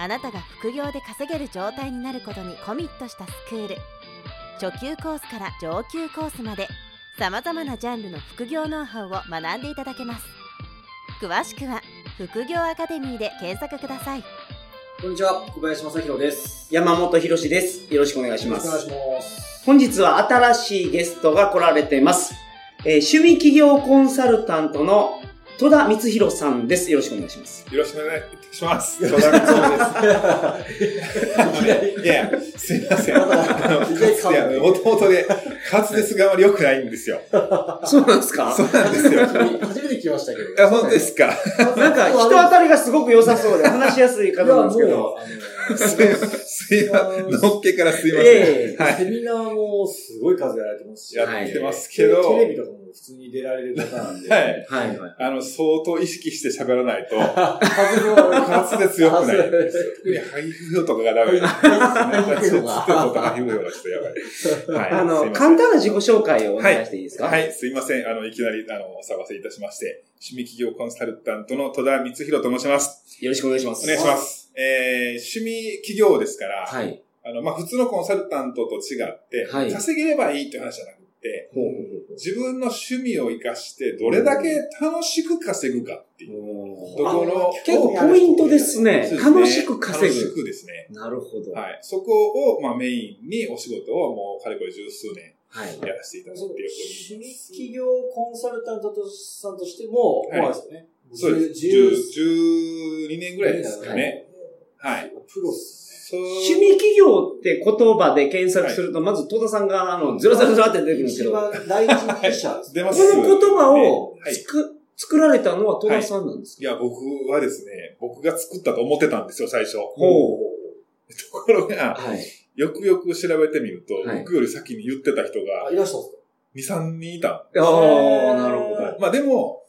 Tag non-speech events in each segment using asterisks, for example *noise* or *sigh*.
あなたが副業で稼げる状態になることにコミットしたスクール初級コースから上級コースまでさまざまなジャンルの副業ノウハウを学んでいただけます詳しくは副業アカデミーで検索くださいこんにちは、小林正宏です。山本博史です。よろしくお願いします。よろしくお願いします。本日は新しいゲストが来られています。えー趣味企業コンサルタントの戸田光弘さんです。よろしくお願いします。よろしくお願いします。戸田光です。いや、すいません。もともとで、滑舌があまり良くないんですよ。そうなんですか？そうなんですよ。初めて来ましたけど。あ、本当ですか？なんか人当たりがすごく良さそうで話しやすい方なんですけど。すいすいません。のっけからすいまええせん。はい。セミナーもすごい数やられてますし、やってますけど、テレビとかも普通に出られる方なんで、はい。はいはい。あの、相当意識して喋らないと、*laughs* 外れは滑舌良くない。特にハイフーとかがダメです。ハイフーがつってとかハイフーがちょっとやばい。はい。あの、簡単な自己紹介をお願いしていいですか？はい、すいません。あの、いきなり、あの、お騒がせいたしまして、趣味企業コンサルタントの戸田光弘と申します。よろしくお願いします。お願いしま。す。えー、趣味企業ですから、はい。あの、まあ、普通のコンサルタントと違って、はい稼げればいいっていう話じゃなくて、ほうほう自分の趣味を活かして、どれだけ楽しく稼ぐかっていうところを、結構ポイントですね。楽しく稼楽しぐ。くですね。なるほど。はい。そこを、まあ、メインにお仕事をもう、かれこれ十数年はい。やらせていただいており趣味ます。企業コンサルタントさんとしても、はいまあですよね。そうです。十10 12年ぐらいですかね。はい。プロっすそう趣味企業って言葉で検索すると、まず戸田さんがあの、ゼロゼロゼロって出てくるんですけど、こ番第一人者です。出ますの言葉をはいつく、作られたのは戸田さんなんですか、いや、僕はですね、僕が作ったと思ってたんですよ、最初。とほころが、はい。よくよく調べてみると、はい僕より先に言ってた人あ、がいらっしゃるんですか？2、3人いた。ああ、なるほど。まあでも、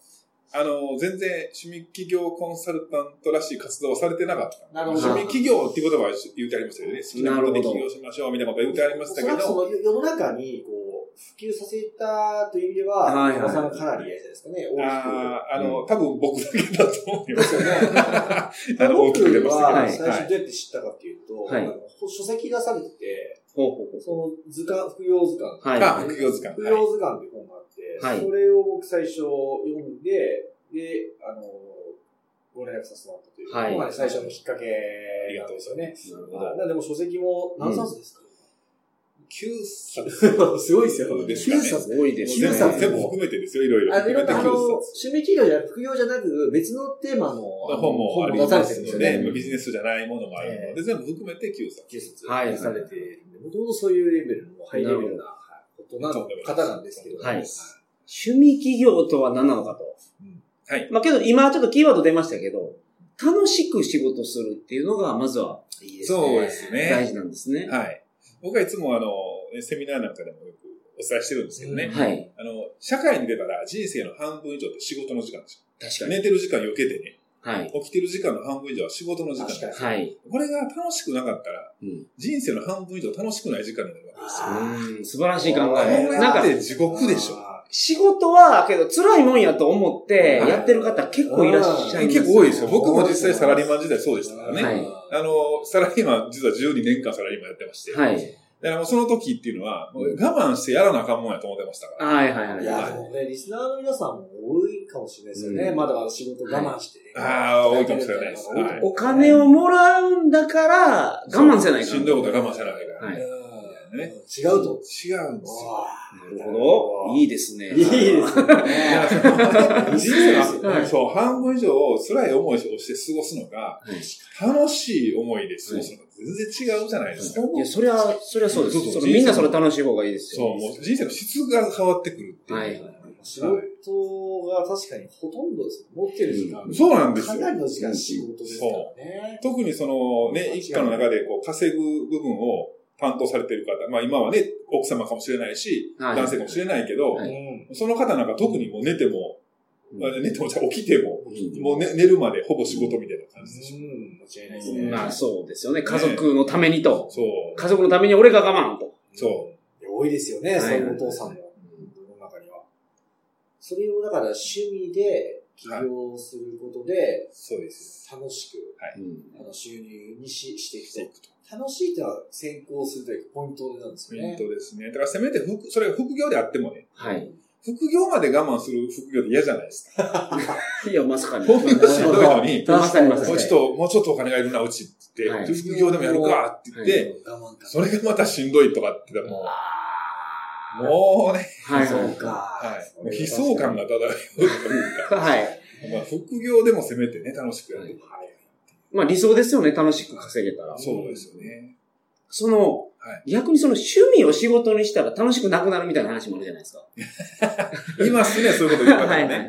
あの、全然趣味企業コンサルタントらしい活動はされてなかった。なるほど趣味企業っていう言葉は言ってありましたよね。好きなことで起業しましょうみたいなこと言ってありましたけど、おその世の中にこう普及させたという意味では、はいはいさんがかなりやりたいですかね。大きく。あーあの、多分僕だけだと思いま。ですすよね。*laughs* あの、大きく出ましたけど。最初どうやって知ったかっていうと、はいあの書籍出されてて、ほうほうほう。その図鑑、副業図鑑。はい。あ副業図鑑副業図鑑っていう本があって、はいそれを僕最初読んで、で、あの、ご連絡させてもらったというはいのが最初のきっかけなんですよね。なるほど。あなんでも書籍も何冊ですか、9冊 *laughs* すごいですよ。ですかね9冊多いです全ね。部全部含めてですよ、いろいろ。あの、いろんな、あの、9趣味企業じゃなく、副業じゃなく、別のテーマの本もありますのですよね。で、ビジネスじゃないものもあるので、全部含めて9冊。9冊はい出されているんで、もともとそういうレベルの、ハイレベルなはい大人の方なんですけど、はい趣味企業とは何なのかと。はい。まあけど今ちょっとキーワード出ましたけど、楽しく仕事するっていうのが、まずは、いいですね。そうですね大事なんですね。はい。僕はいつもあの、セミナーなんかでもよくお伝えしてるんですけどね。はい。あの、社会に出たら人生の半分以上って仕事の時間ですよ。確かに。寝てる時間避けてね。はい。起きてる時間の半分以上は仕事の時間です。はい。これが楽しくなかったら、うん。人生の半分以上楽しくない時間になるわけですよ。うん素晴らしい考こえ。れなんかっ、て地獄でしょ。仕事は、けど辛いもんやと思って、はいやってる方結構いらっしゃいます。結構多いですよ。僕も実際サラリーマン時代そうでしたからね。はいあの、サラリーマン、実は12年間サラリーマンやってまして。はい。だからもうその時っていうのは、もう我慢してやらなあかんもんやと思ってましたから。はいはいはいい。や、でもね、リスナーの皆さんも多いかもしれないですよね。うんまだ仕事我慢してね。ああ、多いかもしれないです。お金をもらうんだから、我慢せないから。しんどいことは我慢せないから。はいうんね違うと。違うんですよ。なるほど。いいですね。いいですね。そう、半分以上辛い思いをして過ごすのか、楽しい思いで過ごすのか、全然違うじゃないですか。いや、そりゃ、そりゃそうです。そうそうみんなそれ楽しい方がいいですそう、よ。もう人生の質が変わってくるっていう。はい。仕事事が確かにほとんどです。持ってる時間。そうなんですよかなりの時間仕事ですからね。特にそのね、一家の中でこう稼ぐ部分を担当されてる方、まあ今はね、奥様かもしれないし、はい男性かもしれないけど、はいうんその方なんか特にもう寝ても、うんまあ寝てもじゃあ起きても、うんもう、ね、寝るまでほぼ仕事みたいな感じでしょ。うん、間違いないですね。まあそうですよね。家族のためにと。そう。家族のために俺が我慢と。そいや多いですよね、はいそういうお父さんも、世の中には。それをだから趣味で起業することで、そうです。楽しく、うんあの収入にししていくと。楽しいっていうのは先行するというかポイントなんですね。イントですね。だからせめて副、それが副業であってもね、はい。副業まで我慢する副業って嫌じゃないですか。いや、まさかに。本業しんどいのに、もうちょっと、もうちょっとお金がいるな、うちって言って、はい副業でもやるかって言って、我慢か。それがまたしんどいとかって言ったらもあう、もうね、ーはい。そうか。はい。もう悲壮感が漂うというか、はい。まあ副業でもせめてね、楽しくやる。まあ理想ですよね、楽しく稼げたら。そうですよね。その、はい逆にその趣味を仕事にしたら楽しくなくなるみたいな話もあるじゃないですか。*laughs* いますね、そういうこと言う方 *laughs* はいね。はい。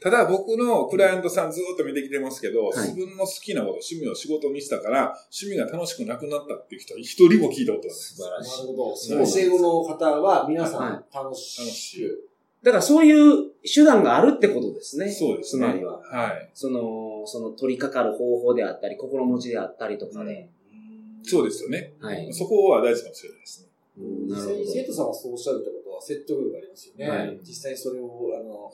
ただ僕のクライアントさんずっと見てきてますけど、はい自分の好きなこと、趣味を仕事にしたから、趣味が楽しくなくなったっていう人は一人も聞いたことない。素晴らしい。なるほど。そう教え子の方は皆さはん楽しく。だからそういう手段があるってことですね。そうですね。つまりは。はい。その、その取り掛かる方法であったり、心持ちであったりとかで。そうですよね。はい。そこは大事かもしれないですね。うんなるほど実際に。生徒さんがそうおっしゃるってことは説得力がありますよね。はい実際にそれを、あの、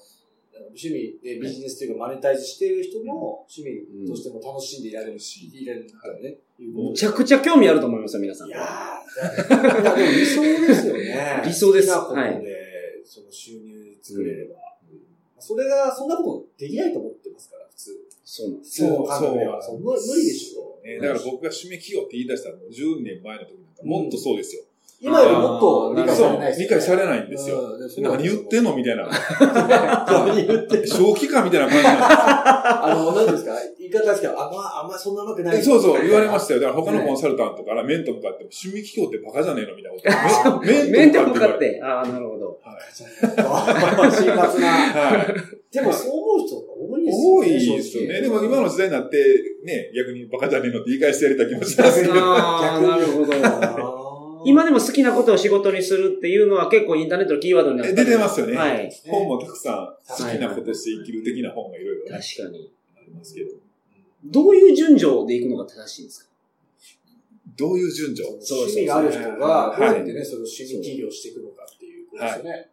趣味でビジネスというかマネタイズしている人も趣味としても楽しんでいられるし、いられるからね。むちゃくちゃ興味あると思いますよ、皆さん。いやー、でも *laughs* 理想ですよね。理想です好きなことで、はいその収入作れれば。それが、そんなことできないと思ってますから、普通。そうなんです。そう、感覚では。そう無無理でしょ。ね、だから僕が締め切ようって言い出したのも10年前の時なんかもっとそうですよ。今よりもっと理解されない理解されないんですよ。よ何言ってんのみたいな。何言ってんの正気かみたいな感じなんですよあの、何ですか言い方ですけど、あんま、あんまそんなうまくない。えそうそう、言われましたよ。だから他のコンサルタントから面と向かって、趣味企業ってバカじゃねえのみたいなこと。め面と向。かって。ああ、なるほど。辛辣な。はい。でもそう思う人が多いですよ多ね。いですよね。でも今の時代になって、ね、逆にバカじゃねえのって言い返してやりたい気もしますけど。ああ、なるほど。今でも好きなことを仕事にするっていうのは結構インターネットのキーワードになって出てますよね。はい。本もたくさん好きなことして生きる的な本がいろいろね確かに。ありますけど。どういう順序でいくのが正しいんですか？どういう順序？趣味がある人が、どうはいやってね、それを趣味起業していくのかっていうことですよね。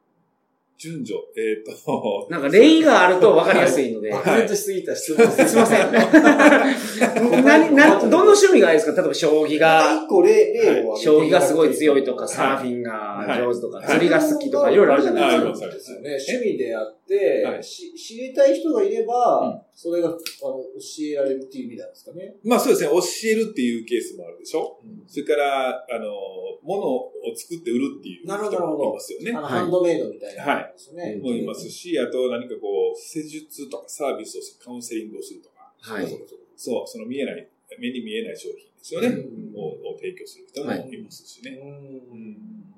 順序。えっ、と、なんか例があると分かりやすいので。漠然としすぎた質問すいません。*laughs* 何、何、どの趣味がいいですか？例えば将棋が、一個例、例を将棋がすごい強いとか、はいサーフィンが上手とか、はい釣りが好きとか、いろいろあるじゃないですか。ますありますよね。趣味であって、はい。し知りたい人がいれば、うん。それがあの教えられるっていう意味なんですかね。まあそうですね、教えるっていうケースもあるでしょ？それから、あの、物を作って売るっていう人もいますよね。ハンドメイドみたいなはい。もいますし、あと何かこう、施術とかサービスをする、カウンセリングをするとか、はい。そう、その見えない、目に見えない商品ですよね。うん。をを提供する人もい。ますしね。うん。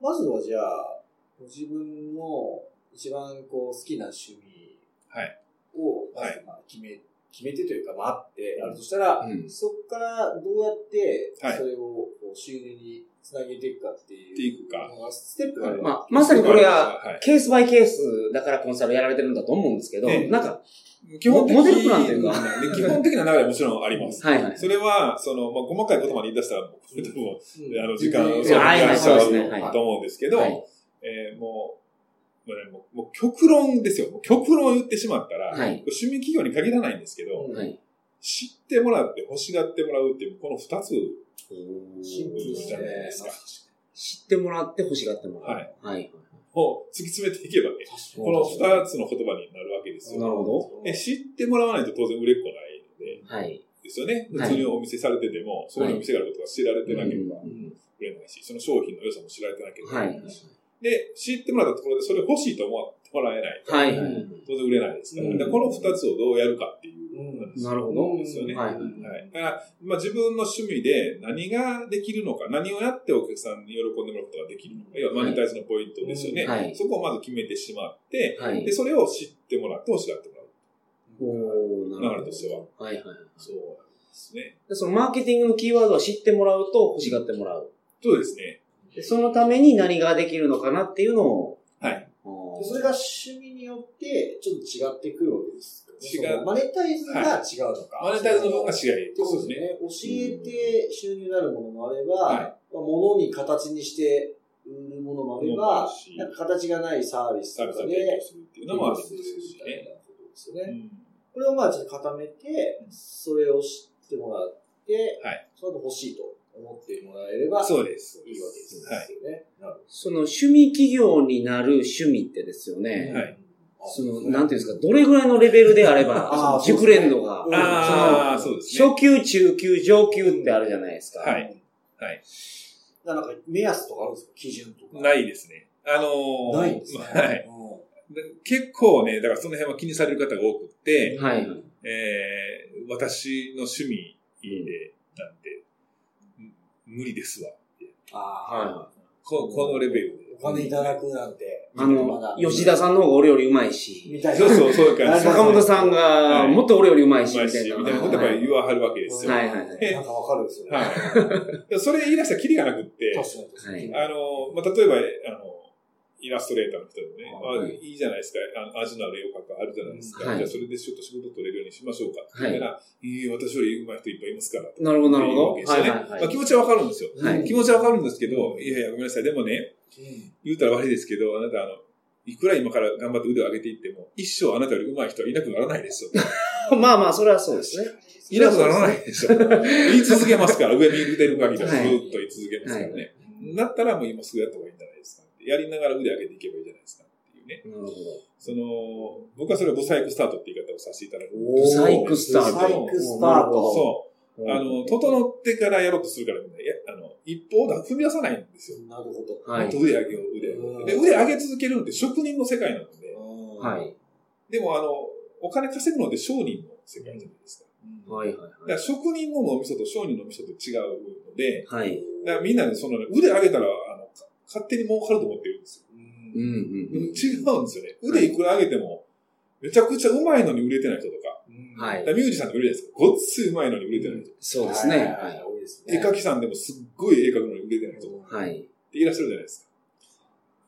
まずはじゃあ、ご自分の一番こう好きな趣味はい。を、まはい。ずまあ決め、決めてというか、まああってあるとしたら、うん。そこからどうやってはい。それをこう収入につなげていくかっていう。っていくか。のがステップがある。まあ、まさにこれははい、ケースバイケースだからコンサルやられてるんだと思うんですけど、ねなんか、基本的モデルプランというか。ね基本的な流れはもちろんあります。はいはい。それは、その、まあ、細かいことまで言い出したら、僕多分、うん。*laughs* あの、時間、うん。そう、はいはい時間しちゃそうですね。はうと思うんですけど、はい。えーもう、もうねもうもう極論ですよ。極論を言ってしまったら、はい趣味企業に限らないんですけど、うんはい。知ってもらって欲しがってもらうっていう、この二つシンプルじゃないねですか。知ってもらって欲しがってもらう。はい。はい。を突き詰めていけばね、この二つの言葉になるわけですなるよ。ほえ知ってもらわないと当然売れっ子ないので、ど。はい。ですよね。はい普通にお店されてても、そういうお店があることが知られてなければうん売れないし、その商品の良さも知られてなければはい売れないし。で、知ってもらったところでそれ欲しいと思ってもらえないと。はい。当然売れないですから。うんでこの二つをどうやるかっていう話なるほどですよね。はいはい。だから、まあ自分の趣味で何ができるのか、何をやってお客さんに喜んでもらうことができるのか、要はマネタイズのポイントですよね。はいそこをまず決めてしまって、はいで、。それを知ってもらって欲しがってもらう。おーなるほど。流れとしては。はいはい。そうなんですね。でそのマーケティングのキーワードは知ってもらうと欲しがってもらう。そうですね。でそのために何ができるのかなっていうのを。はい。でそれが趣味によって、ちょっと違ってくるわけです。違うマネタイズが違うのか。マネタイズの方が違いってことですね。教えて収入になるものもあれば、はいまあ物に形にして売るものもあれば、なんか形がないサービスとかでするっていうのもあるんですよね。うんこれをまあちょっと固めて、それを知ってもらって、はいその後欲しいと思ってもらえれば、そうです。いいわけですよはい。ね。なるその趣味企業になる趣味ってですよね。はいその、なんていうんですか、どれぐらいのレベルであれば、*laughs* 熟練度が、ああ、そうですね。初級、中級、上級ってあるじゃないですか。はい。はい。なんか目安とかあるんですか基準とか？ないですね。あのーないんですね。はい。結構ね、だからその辺は気にされる方が多くって、はい。えー、私の趣味で、なんて、ん無理ですわ。んあはここのレベルで。あ、お金いただくなんて。あの、吉田さんの方が俺より上手いし、みたいな。そうそう、そういう感じ。坂本さんがはいもっと俺より上手いし、うまいし、みたいな。みたいなことやっぱり言わはるわけですよ。はいはいはい。なんかわかるんですよね。はい。でそれ言い出したらキリがなくって、確かに確かに。はいあの、まあ、例えば、あの、イラストレーターの人でもね、はいあいいじゃないですか、あの味のある絵を描くあるじゃないですか。はいじゃあそれでちょっと仕事取れるようにしましょうか。はいみたいな、いいえ私より上手い人いっぱいいますから。なるほど、なるほど。ねはいはいはいまあ、気持ちはわかるんですよ。はい気持ちはわかるんですけど、いやいや、ごめんなさい。でもね、言うたら悪いですけど、あなた、あの、いくら今から頑張って腕を上げていっても、一生あなたより上手い人はいなくならないですよ。*laughs* まあまあ、それはそうですね。いなくならないでしょ。*laughs* 言い続けますから、上見てる限りはずはいっと言い続けますからね。だったらもう今すぐやった方がいいんじゃないですか。やりながら腕上げていけばいいじゃないですかっていうね。なるほど。その、僕はそれをブサイクスタートって言い方をさせていただく。ブサイクスタートブサイクスタート。そう。あの、整ってからやろうとするからみんな、いや、あの、一歩だ踏み出さないんですよ。なるほど。はい腕上げよう、腕上げ。で、腕上げ続けるのって職人の世界なので、は。はいでもあの、お金稼ぐのって商人の世界じゃないですか。はいはいだから職人の脳みそと商人の脳みそと違うので、はい。はい。だからみんなね、そのね、腕上げたら、勝手に儲かると思ってるんですよ。うんうん違うんですよね。腕いくら上げても、めちゃくちゃ上手いのに売れてない人とか、はいミュージシャンとかいるじゃないですか。ごっつい上手いのに売れてない人。そうですね。は。はい多いですね。絵描きさんでもすっごい絵描くのに売れてない人ってい。はい。いらっしゃるじゃないですか。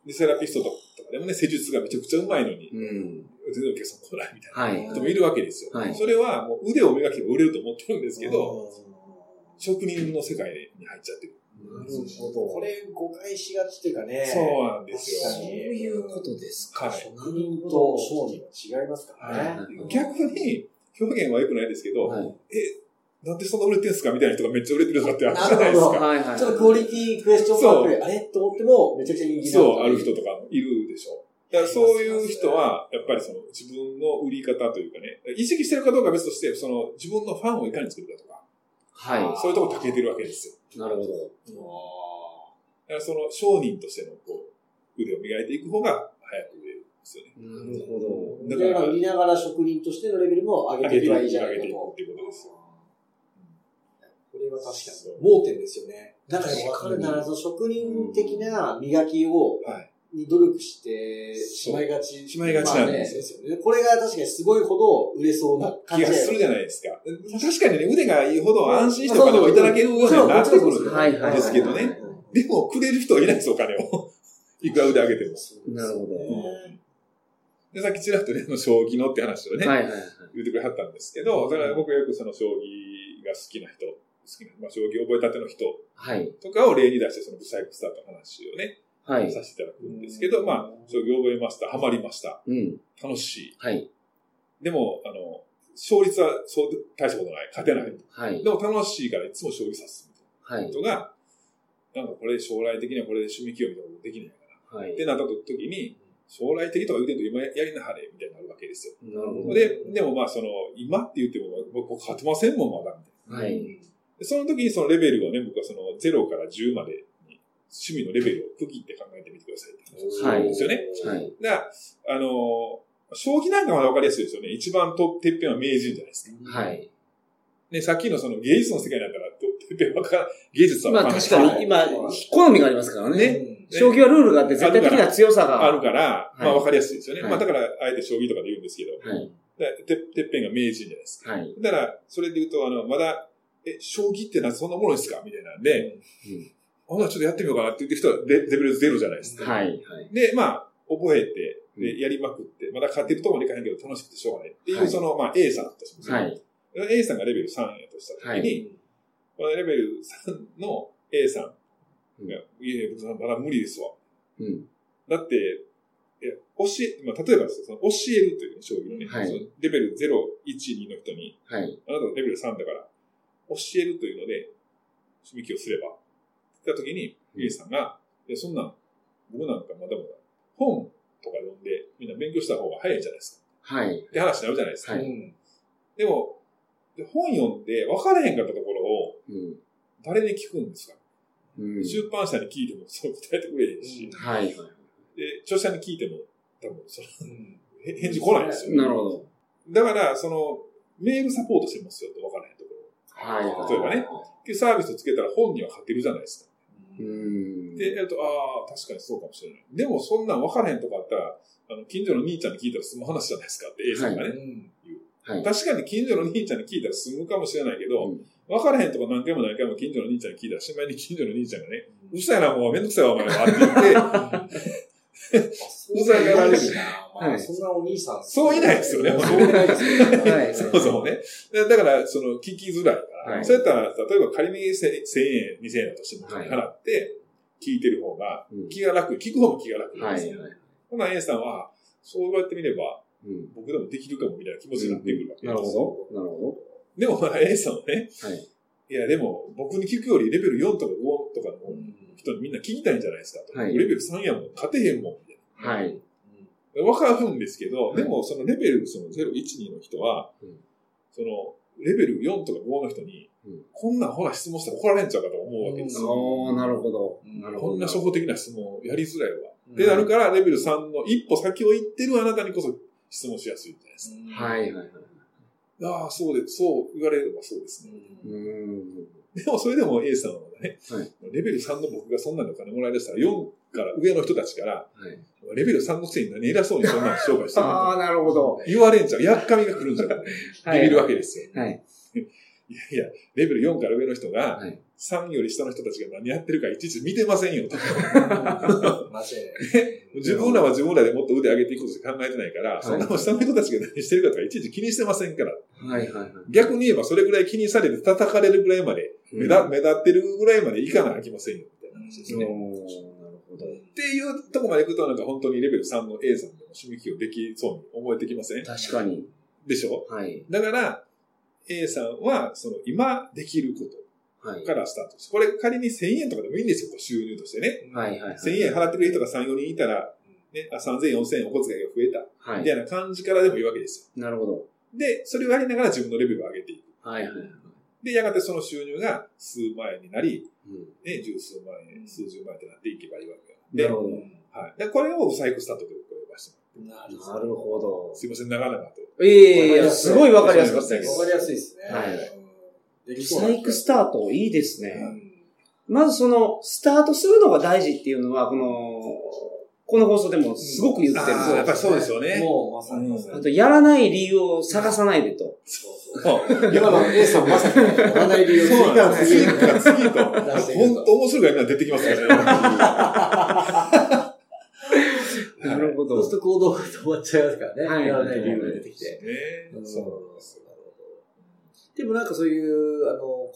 で、セラピストとかでもね、施術がめちゃくちゃ上手いのに、うん。全然お客さん来ないみたいなはい。人もいるわけですよ。はいそれはもう腕を磨けば売れると思ってるんですけど、う職人の世界に入っちゃってる。んなるほど。これ誤解しがちっていうかね。そうなんですよ。そういうことですか。はい。職人と商人は違いますからね。はい逆に、表現は良くないですけど、はい。なんでそんな売れてんすかみたいな人がめっちゃ売れてるとかってあるじゃないですか。はいはい。ちょっとクオリティクエスチョンマークで、あれ？と思っても、めちゃくちゃ人気なそう、ある人とかもいるでしょ。だからそういう人は、やっぱりその自分の売り方というかね、意識してるかどうかは別として、その自分のファンをいかに作るかとか、はそういうとこ長けてるわけですよ。い。なるほど。だからその商人としてのこう腕を磨いていく方が早く売れるんですよね。なるほど。だから、売りながら職人としてのレベルも上げていけばいいじゃないかと。上げていくっていうことですよ。これは確かに盲点ですよね。だから分かるなら、その職人的な磨きを、はい。に努力してしまいがち。しまいがちなんですよまあねですよね。これが確かにすごいほど売れそうな感じ気がするじゃないですか。確かにね、腕がいいほど安心してお金をいただけるようになってくるんはいはいですけどね。でも、くれる人はいないです、お金を。いくら腕上げても。なるほど。で、さっきちらっとね、あの将棋のって話をね、はいはいはい。言ってくれはったんですけど、それは僕はよくその将棋が好きな人、好きな、まあ、将棋覚えたての人はい。とかを例に出して、そのブサイクスタートの話をね、はい。させていただくんですけど、まあ、将棋覚えました、ハマりました、うん。楽しい。はい。でも、あの、勝率はそう大したことない、勝てない。はい。でも楽しいからいつも将棋指すみたいなはい。ことが、なんかこれ将来的にはこれで趣味企業みたいなことできないかな。はいっ。てなった時に、将来的とか言うてんと今やりなはれ、みたいになるわけですよ。なるほど。で、でもまあその、今って言っても僕勝てませんもん、まだ。みたいなはい。でその時にそのレベルをね、僕はその0から10までに趣味のレベルを区切って考えてみてくださいって話はいですよね。はい。だから、あのー将棋なんかまだわかりやすいですよね。一番とてっぺんは名人じゃないですか。はい。ね、さっきのその芸術の世界なんだから、とてっぺんわからん、芸術はまあわからん確かに、今、好みがありますからね。ね。将棋はルールがあって絶対的な強さが。あるから、まあはいわかりやすいですよね。はいまあだから、あえて将棋とかで言うんですけど、はい。だててっぺんが名人じゃないですか。はい。だから、それで言うと、あの、まだ、え、将棋ってのはそんなものですか？みたいなんで、ほな、ちょっとやってみようかなって言ってる人はレレベルゼロじゃないですか。はい。はい。で、まあ、覚えて、で、やりまくって、まだ勝ってるところまでいかへんけど楽しくてしょうがないっていう、はいその、まあ、A さんとします、はい。A さんがレベル3やとしたときに、このレベル3の A さんが、うんいやいや、僕まだ無理ですわ。うん。だって、いや教え、まあ、例えばでその教えるというね、将棋のね、はいそのレベル0、1、2の人に、はい。あなたのレベル3だから、教えるというので、趣味をすれば、た時に、うん A さんが、いや、そんなん、僕なんかまだまだ、本とか読んで、みんな勉強した方が早いじゃないですか。はい。って話になるじゃないですか。はいうんでも、で本読んで分からへんかったところを、うん。誰に聞くんですか、うん。出版社に聞いても、それ答えてくれへんし、はい。はい。で、著者に聞いても、多分、その、うんへ返事来ないんですよ。なるほど。だから、その、メールサポートしてますよって分からへんところ。はい。例えばね。でサービスをつけたら本には勝てるじゃないですか。うん。で、やると、ああ、確かにそうかもしれない。でも、そんなん分からへんとかあったら、あの、近所の兄ちゃんに聞いたら済む話じゃないですかって、A さんがね。うんはい。確かに近所の兄ちゃんに聞いたら済むかもしれないけど、うん分からへんとか何回も何回も近所の兄ちゃんに聞いたら、しまいに近所の兄ちゃんがね、うるさいな、もうめんどくさいわ、お前はって言って、*laughs* うざい *laughs* やられるな。まあ、はいそんなお兄さん。そういないですよねそういないですよね。はい。そうそうね。だだから、その、聞きづらいから、はいそうやったら、例えば仮に1000円、2000円だとしても、はい払って、聞いてる方がうん気が楽、聞く方も気が楽なんはい。ですよ。はい。ほな、A さんは、そう言われてみれば、うん。僕でもできるかもみたいな気持ちになってくるわけです。なるほど。なるほでも、まあ A さんはね、ど。はい。いや、でも、僕に聞くよりレベル4とか5とかのうん人にみんな聞きたいんじゃないですかと。はいレベル3やもん、勝てへんもん、みたいはい。な。わかるんですけど、はいでも、そのレベルその0、1、2の人は、うんその、レベル4とか5の人に、うんこんなんほら質問したら怒られんちゃうかと思うわけですよ。ああ、なるほど。こんな初歩的な質問やりづらいわ。うんで、なるから、レベル3の一歩先を行ってるあなたにこそ質問しやすいじゃないですか。はい。はい。はい。ああ、そうで、そう言われればそうですね。うーん。*laughs* でも、それでも A さんはね、はいレベル3の僕がそんなのお金もらい出したら、4から上の人たちから、はい。レベル3のくせに何偉そうにそんな商売してるああ、のなるほど。言われんちゃう。やっかみが来るんじゃう。はいビビるわけですよ。はい。いやいや、レベル4から上の人がはい、3より下の人たちが何やってるかいちいち見てませんよと。*laughs* 自分らは自分らでもっと腕上げていくことしか考えてないから、そんなもん下の人たちが何してるかとかいちいち気にしてませんから。はい。はい。逆に言えばそれぐらい気にされて叩かれるぐらいまで、目立目立ってるぐらいまでいかなあきませんよ、みたいな話ですね。っていうとこまで行くと、なんか本当にレベル3の A さんでも趣味起用できそうに思えてきません？確かに。でしょ？はい。だから、A さんは、その今できることはい。からスタートして、これ仮に1000円とかでもいいんですよ、収入としてね。はい。はい。1000円払ってくれる人が3、4人いたら、ね、あ3000、4000円お小遣いが増えた。はい。みたいな感じからでもいいわけですなるほど。よ。で、それをやりながら自分のレベルを上げていく。はい。はい。で、やがてその収入が数万円になり、うんね、十数万円、数十万円となっていけばいいわけよ。で、なるほど。はい。で、これをサイクスタートと呼ばせてもらってなるほど。すいません、長々と。ええすごいわかりやすかったです。わかりやすいですね。はいリサイクスタート、いいですね。うんまずその、スタートするのが大事っていうのは、この、この放送でもすごく言ってるんですよ。やっぱりそうですよね。もうまさにまさに。あと、やらない理由を探さないでと。そうそう。今の A さんまさにやらない理由をそうなんです。次次かから次と。本当面白いから今出てきますからね。*laughs* なるほそうすると行動が止まっちゃいますからね。はいやらない理由が出てきて。そうなんですよ。でもなんかそういう、あの、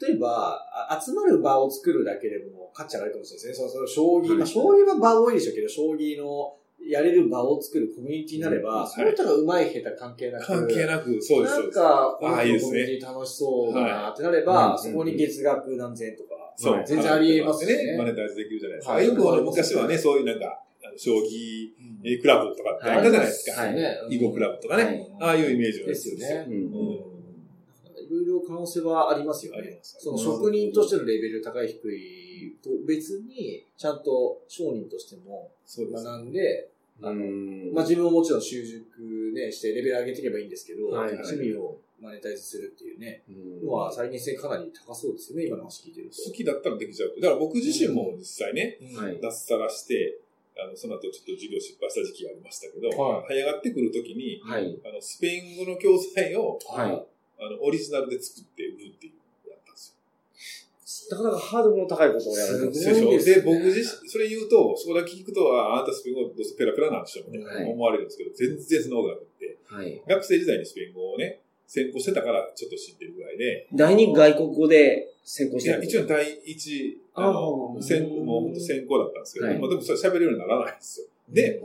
例えば、あ集まる場を作るだけでも価値上がるかもしれないですね。その将棋、はいまあ将棋は場多いでしょうけど、将棋のやれる場を作るコミュニティになれば、うんその人が上手い下手関係なく、関係なく、そうです、なん。か、このああいいですねコミュニティ楽しそうだなってなれはば、いそこに月額何千とか、そう。全然ありえますよね。マね。ネタイズできるじゃないですか。はい昔はね、そういうなんか、将棋えークラブとかってあったじゃないですか。はいね。囲碁クラブとかはいね。ああいうイメージですよね。ううん可能性はありますよねありま。すその職人としてのレベル高い低いと別に、ちゃんと商人としても。学んで、あの、うんまあ、自分ももちろん習熟ね、してレベル上げていけばいいんですけど、はいはい趣味をマネタイズするっていうね、うんのは再現性かなり高そうですよね、今の話聞いてると。好きだったらできちゃうと。だから僕自身も実際ね、はい脱サラして、あの、その後ちょっと授業失敗した時期がありましたけど、はい這い上がってくるときに、はい。あの、スペイン語の教材を、はい。あの、オリジナルで作って売るっていうのをやったんですよ。なかなかハードルの高いことをやられてますすごいでで、僕自身、それ言うと、そこだけ聞くと、ああなたスペイン語どうせペラペラなんでしょみたいなはい。思われるんですけど、全然そんなことなて、はい。学生時代にスペイン語をね、専攻してたからちょっと知ってるぐらいで、第二外国語で専攻いや、してる一応第一、あの専攻、もう本当専攻だったんですけど、はい。まあでもそれ喋れるようにならないんですよ。で、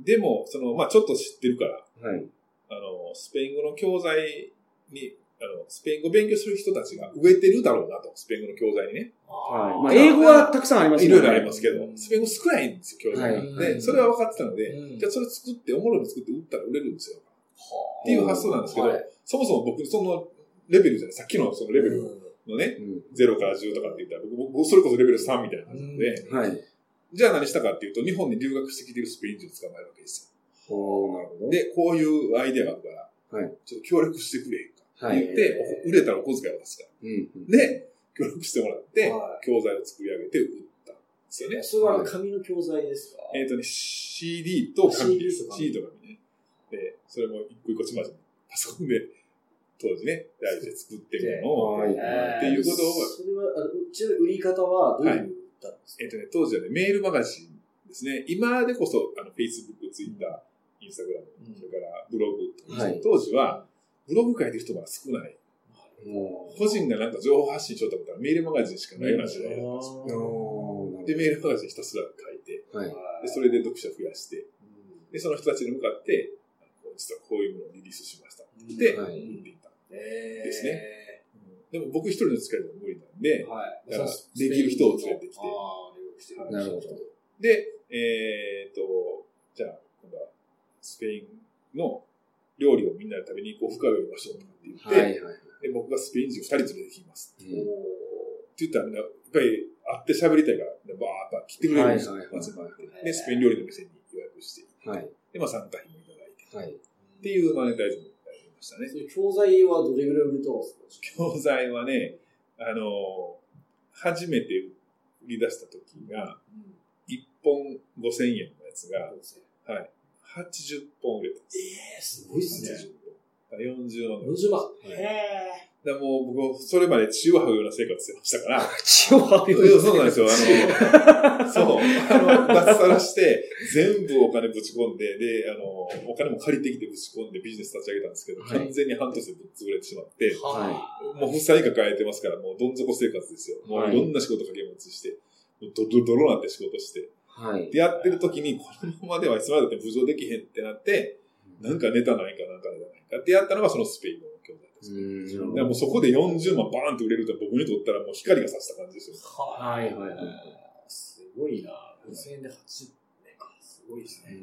でも、その、まあちょっと知ってるから、うはい。あの、スペイン語の教材に、あの、スペイン語勉強する人たちが植えてるだろうなと、スペイン語の教材にね。はい。まあ、英語はたくさんありますいろいろありますけどう、んスペイン語少ないんですよ、教材が。はいで、それは分かってたので、うんじゃあそれ作って、おもろいの作って売ったら売れるんですよ。っていう発想なんですけど、はいそもそも僕、そのレベルじゃない、さっきのそのレベルのね、うん。0から10とかって言ったら、僕、僕それこそレベル3みたいな感じなので、はい。じゃあ何したかっていうと、日本に留学してきてるスペイン人を捕まえるわけですおーなるほど。よ。で、こういうアイデアがあるから、はいちょっと協力してくれ。って言って、売れたらお小遣いを出すから。うんうん。で、協力してもらって、は教材を作り上げて売ったんですよね。それは紙の教材ですか？えっ、とね、CD と紙です CD と。紙 CD と紙ね。で、それも一個一個ちまちま、パソコンで、当時ね、大事で作ってるのを、っていうことをそれは、あのちなみに売り方はどういう売ったんですか？えっ、とね、当時はね、メールマガジンですね。今でこそ、あの、Facebook、Twitter、Instagram、うんそれからブログはい当時は、ブログ書いてる人が少ない。も個人がなんか情報発信しようと思ったらメールマガジンしかないような時代だったんですよ。で、メールマガジンひたすら書いて、はい。で、それで読者増やして、で、その人たちに向かって、実はこういうものをリリースしました。で、はい売っていった。えーですねでも僕一人の使いでも無理なんで、はい。だからできる人を連れてきてああ、留学してるなるほど。で、えっ、と、じゃあ、今度はスペインの料理をみんなで食べに行こう、深めましょうとかって言って、はいはい。で僕がスペイン人二人連れてきます。うん。って言ったらみんな、やっぱり会って喋りたいから、バーッと来てくれるんですよ。はいはいはい。集まって。で、スペイン料理の店に予約して、はい。で、まあ参加費もいただいて、はい。っていうマネタイズもやりましたね。教材はどれぐらい売れたんですか？教材はね、あの初めて売り出した時が、1本5000円のやつが、はい、80本売れたんです。ええすごいっすね。80本。だから40万ぐらい40万。いへだからもう僕、それまで血を吐くような生活してましたから、血を浴びいやそうなんですよ。あの、*laughs* そう、あの、脱サラして、全部お金ぶち込んで、で、あの、お金も借りてきてぶち込んでビジネス立ち上げたんですけど、はい完全に半年でぶっ潰れてしまって、はもう負債抱えてますから、もうどん底生活ですよ。もうはいいろんな仕事掛け持ちして、もうドドドロなって仕事して。はい。で、やってる時に、このままではいつまでだって浮上できへんってなって、なんかネタないかなんかネタないかってやったのがそのスペインの教材です。うんだからもうそこで40万バーンと売れると僕にとったらもう光が差した感じですよ。はいはいはいすごいな。5000円で80年か。すごいですね。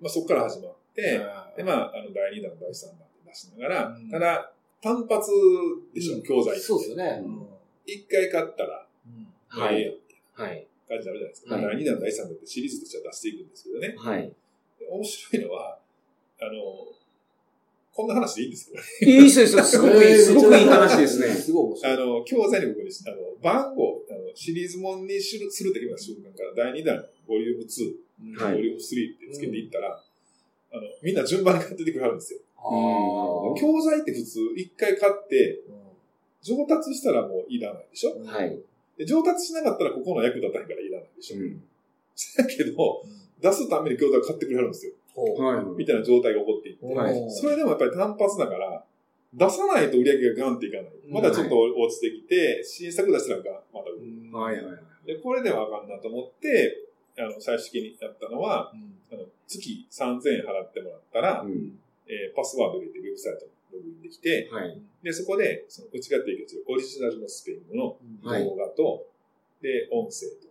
まあそこから始まって、で、まあ、あの、第2弾、第3弾って出しながら、うんただ、単発でしょ、教材って。そうですよね。うん一回買ったら、うんはいはい。感じになるじゃないですか。はいまあ第2弾、第3弾ってシリーズとしては出していくんですけどね。はい。で面白いのは、あの、こんな話でいいんですけどね。いいですよ、すごくいい、すごくいい話ですね。すごい面白い。あの、教材に僕に、あの、番号、あの、シリーズもんにするするって決めた瞬間から、第2弾、ボリューム2、はいボリューム3ってつけていったら、あの、みんな順番に買っててくれはるんですよ。あー教材って普通、一回買って、う上達したらもういらないでしょんはい。で上達しなかったらここの役立たへんからいらないでしょ、うんだけど、出すために教材を買ってくれはるんですよ。はい。みたいな状態が起こっていって。はいそれでもやっぱり単発だから、出さないと売り上げがガンっていかない。まだちょっと落ちてきて、新作出したらガン、また売る。うんはいはいはい。で、これではあかんなと思って、あの、最終的にやったのは、うんあの月3000円払ってもらったら、うんえーパスワード入れてウェブサイトにログインできて、はい。で、そこで、そのうちが提供するオリジナルのスペイン語のはい動画と、で、音声と、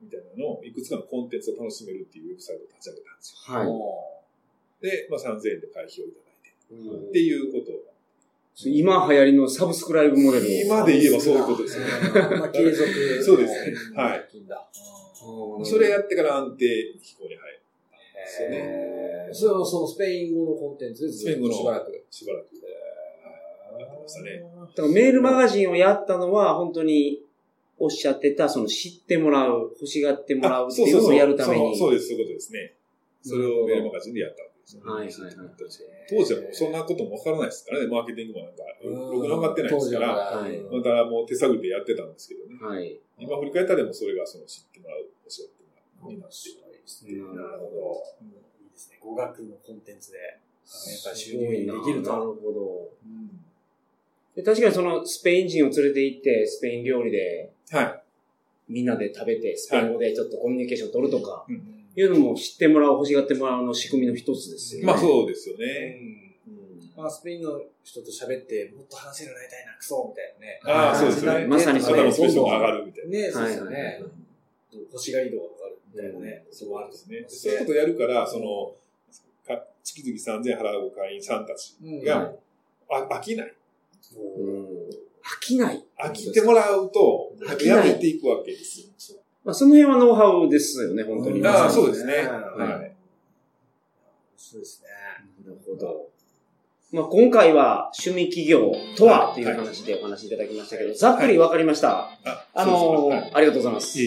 みたいなのを、いくつかのコンテンツを楽しめるっていうウェブサイトを立ち上げたんですよ。はい。で、まあ、3000円で会費をいただいて、うんっていうことを、今流行りのサブスクライブモデルを。今で言えばそういうことですよね。*laughs* まあ、継続。*laughs* そうですねはい。それやってから安定飛行に入る。ですよね。それはそのスペイン語のコンテンツでずっとしばらく。しばらく。ましたね。だからメールマガジンをやったのは、本当におっしゃってた、その知ってもらう、欲しがってもらうっていうのをやるために。そうです、そういうことですね。それをメールマガジンでやったわけですよね。はいはいはい当時はもうそんなこともわからないですからね、マーケティングもなんか、ろくな分かってないですから、はいまたもう手探りでやってたんですけどね。はい。今振り返ったらでもそれがその知ってもらう、教えてもらうになってなるほど。いいですね。語学のコンテンツで、やっぱり収入できると。なるほど。で確かにそのスペイン人を連れて行って、スペイン料理ではい。みんなで食べて、スペイン語でちょっとコミュニケーション取るとか、うんいうのも知ってもらう、欲しがってもらうの仕組みの一つですよね。まあそうですよね。うんまあ、スペインの人と喋って、もっと話せるようになりたいな、クソみたいなね。ああ、そうですよね。まさにそのスペースが上がるみたいな。ね、そうですよね。星が移動が上がるみたいなね。そうあるんですね。そういうことをやるから、その、か月々3000円払う会員さんたちうんが、あ飽きない。うん飽きない。飽きてもらうと、飽きないやめていくわけですよ。まあ、その辺はノウハウですよね、本当に。ああ、そうですね。うんはい。そうですね。なるほど。まあ、今回は趣味企業とはっていう話でお話しいただきましたけど、ざっくりわかりました。ああのありがとうございます。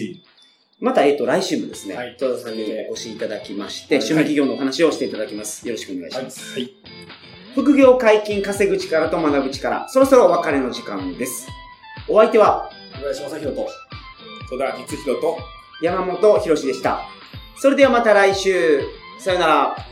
また、えっと、来週もですね、はい戸田さんにお越しいただきまして、はい趣味企業のお話をしていただきます。よろしくお願いします。はい。副業解禁稼ぐ力と学ぶ力、そろそろお別れの時間です。お相手は小林正宏と、戸田光弘と、山本博史でした。それではまた来週。さよなら。お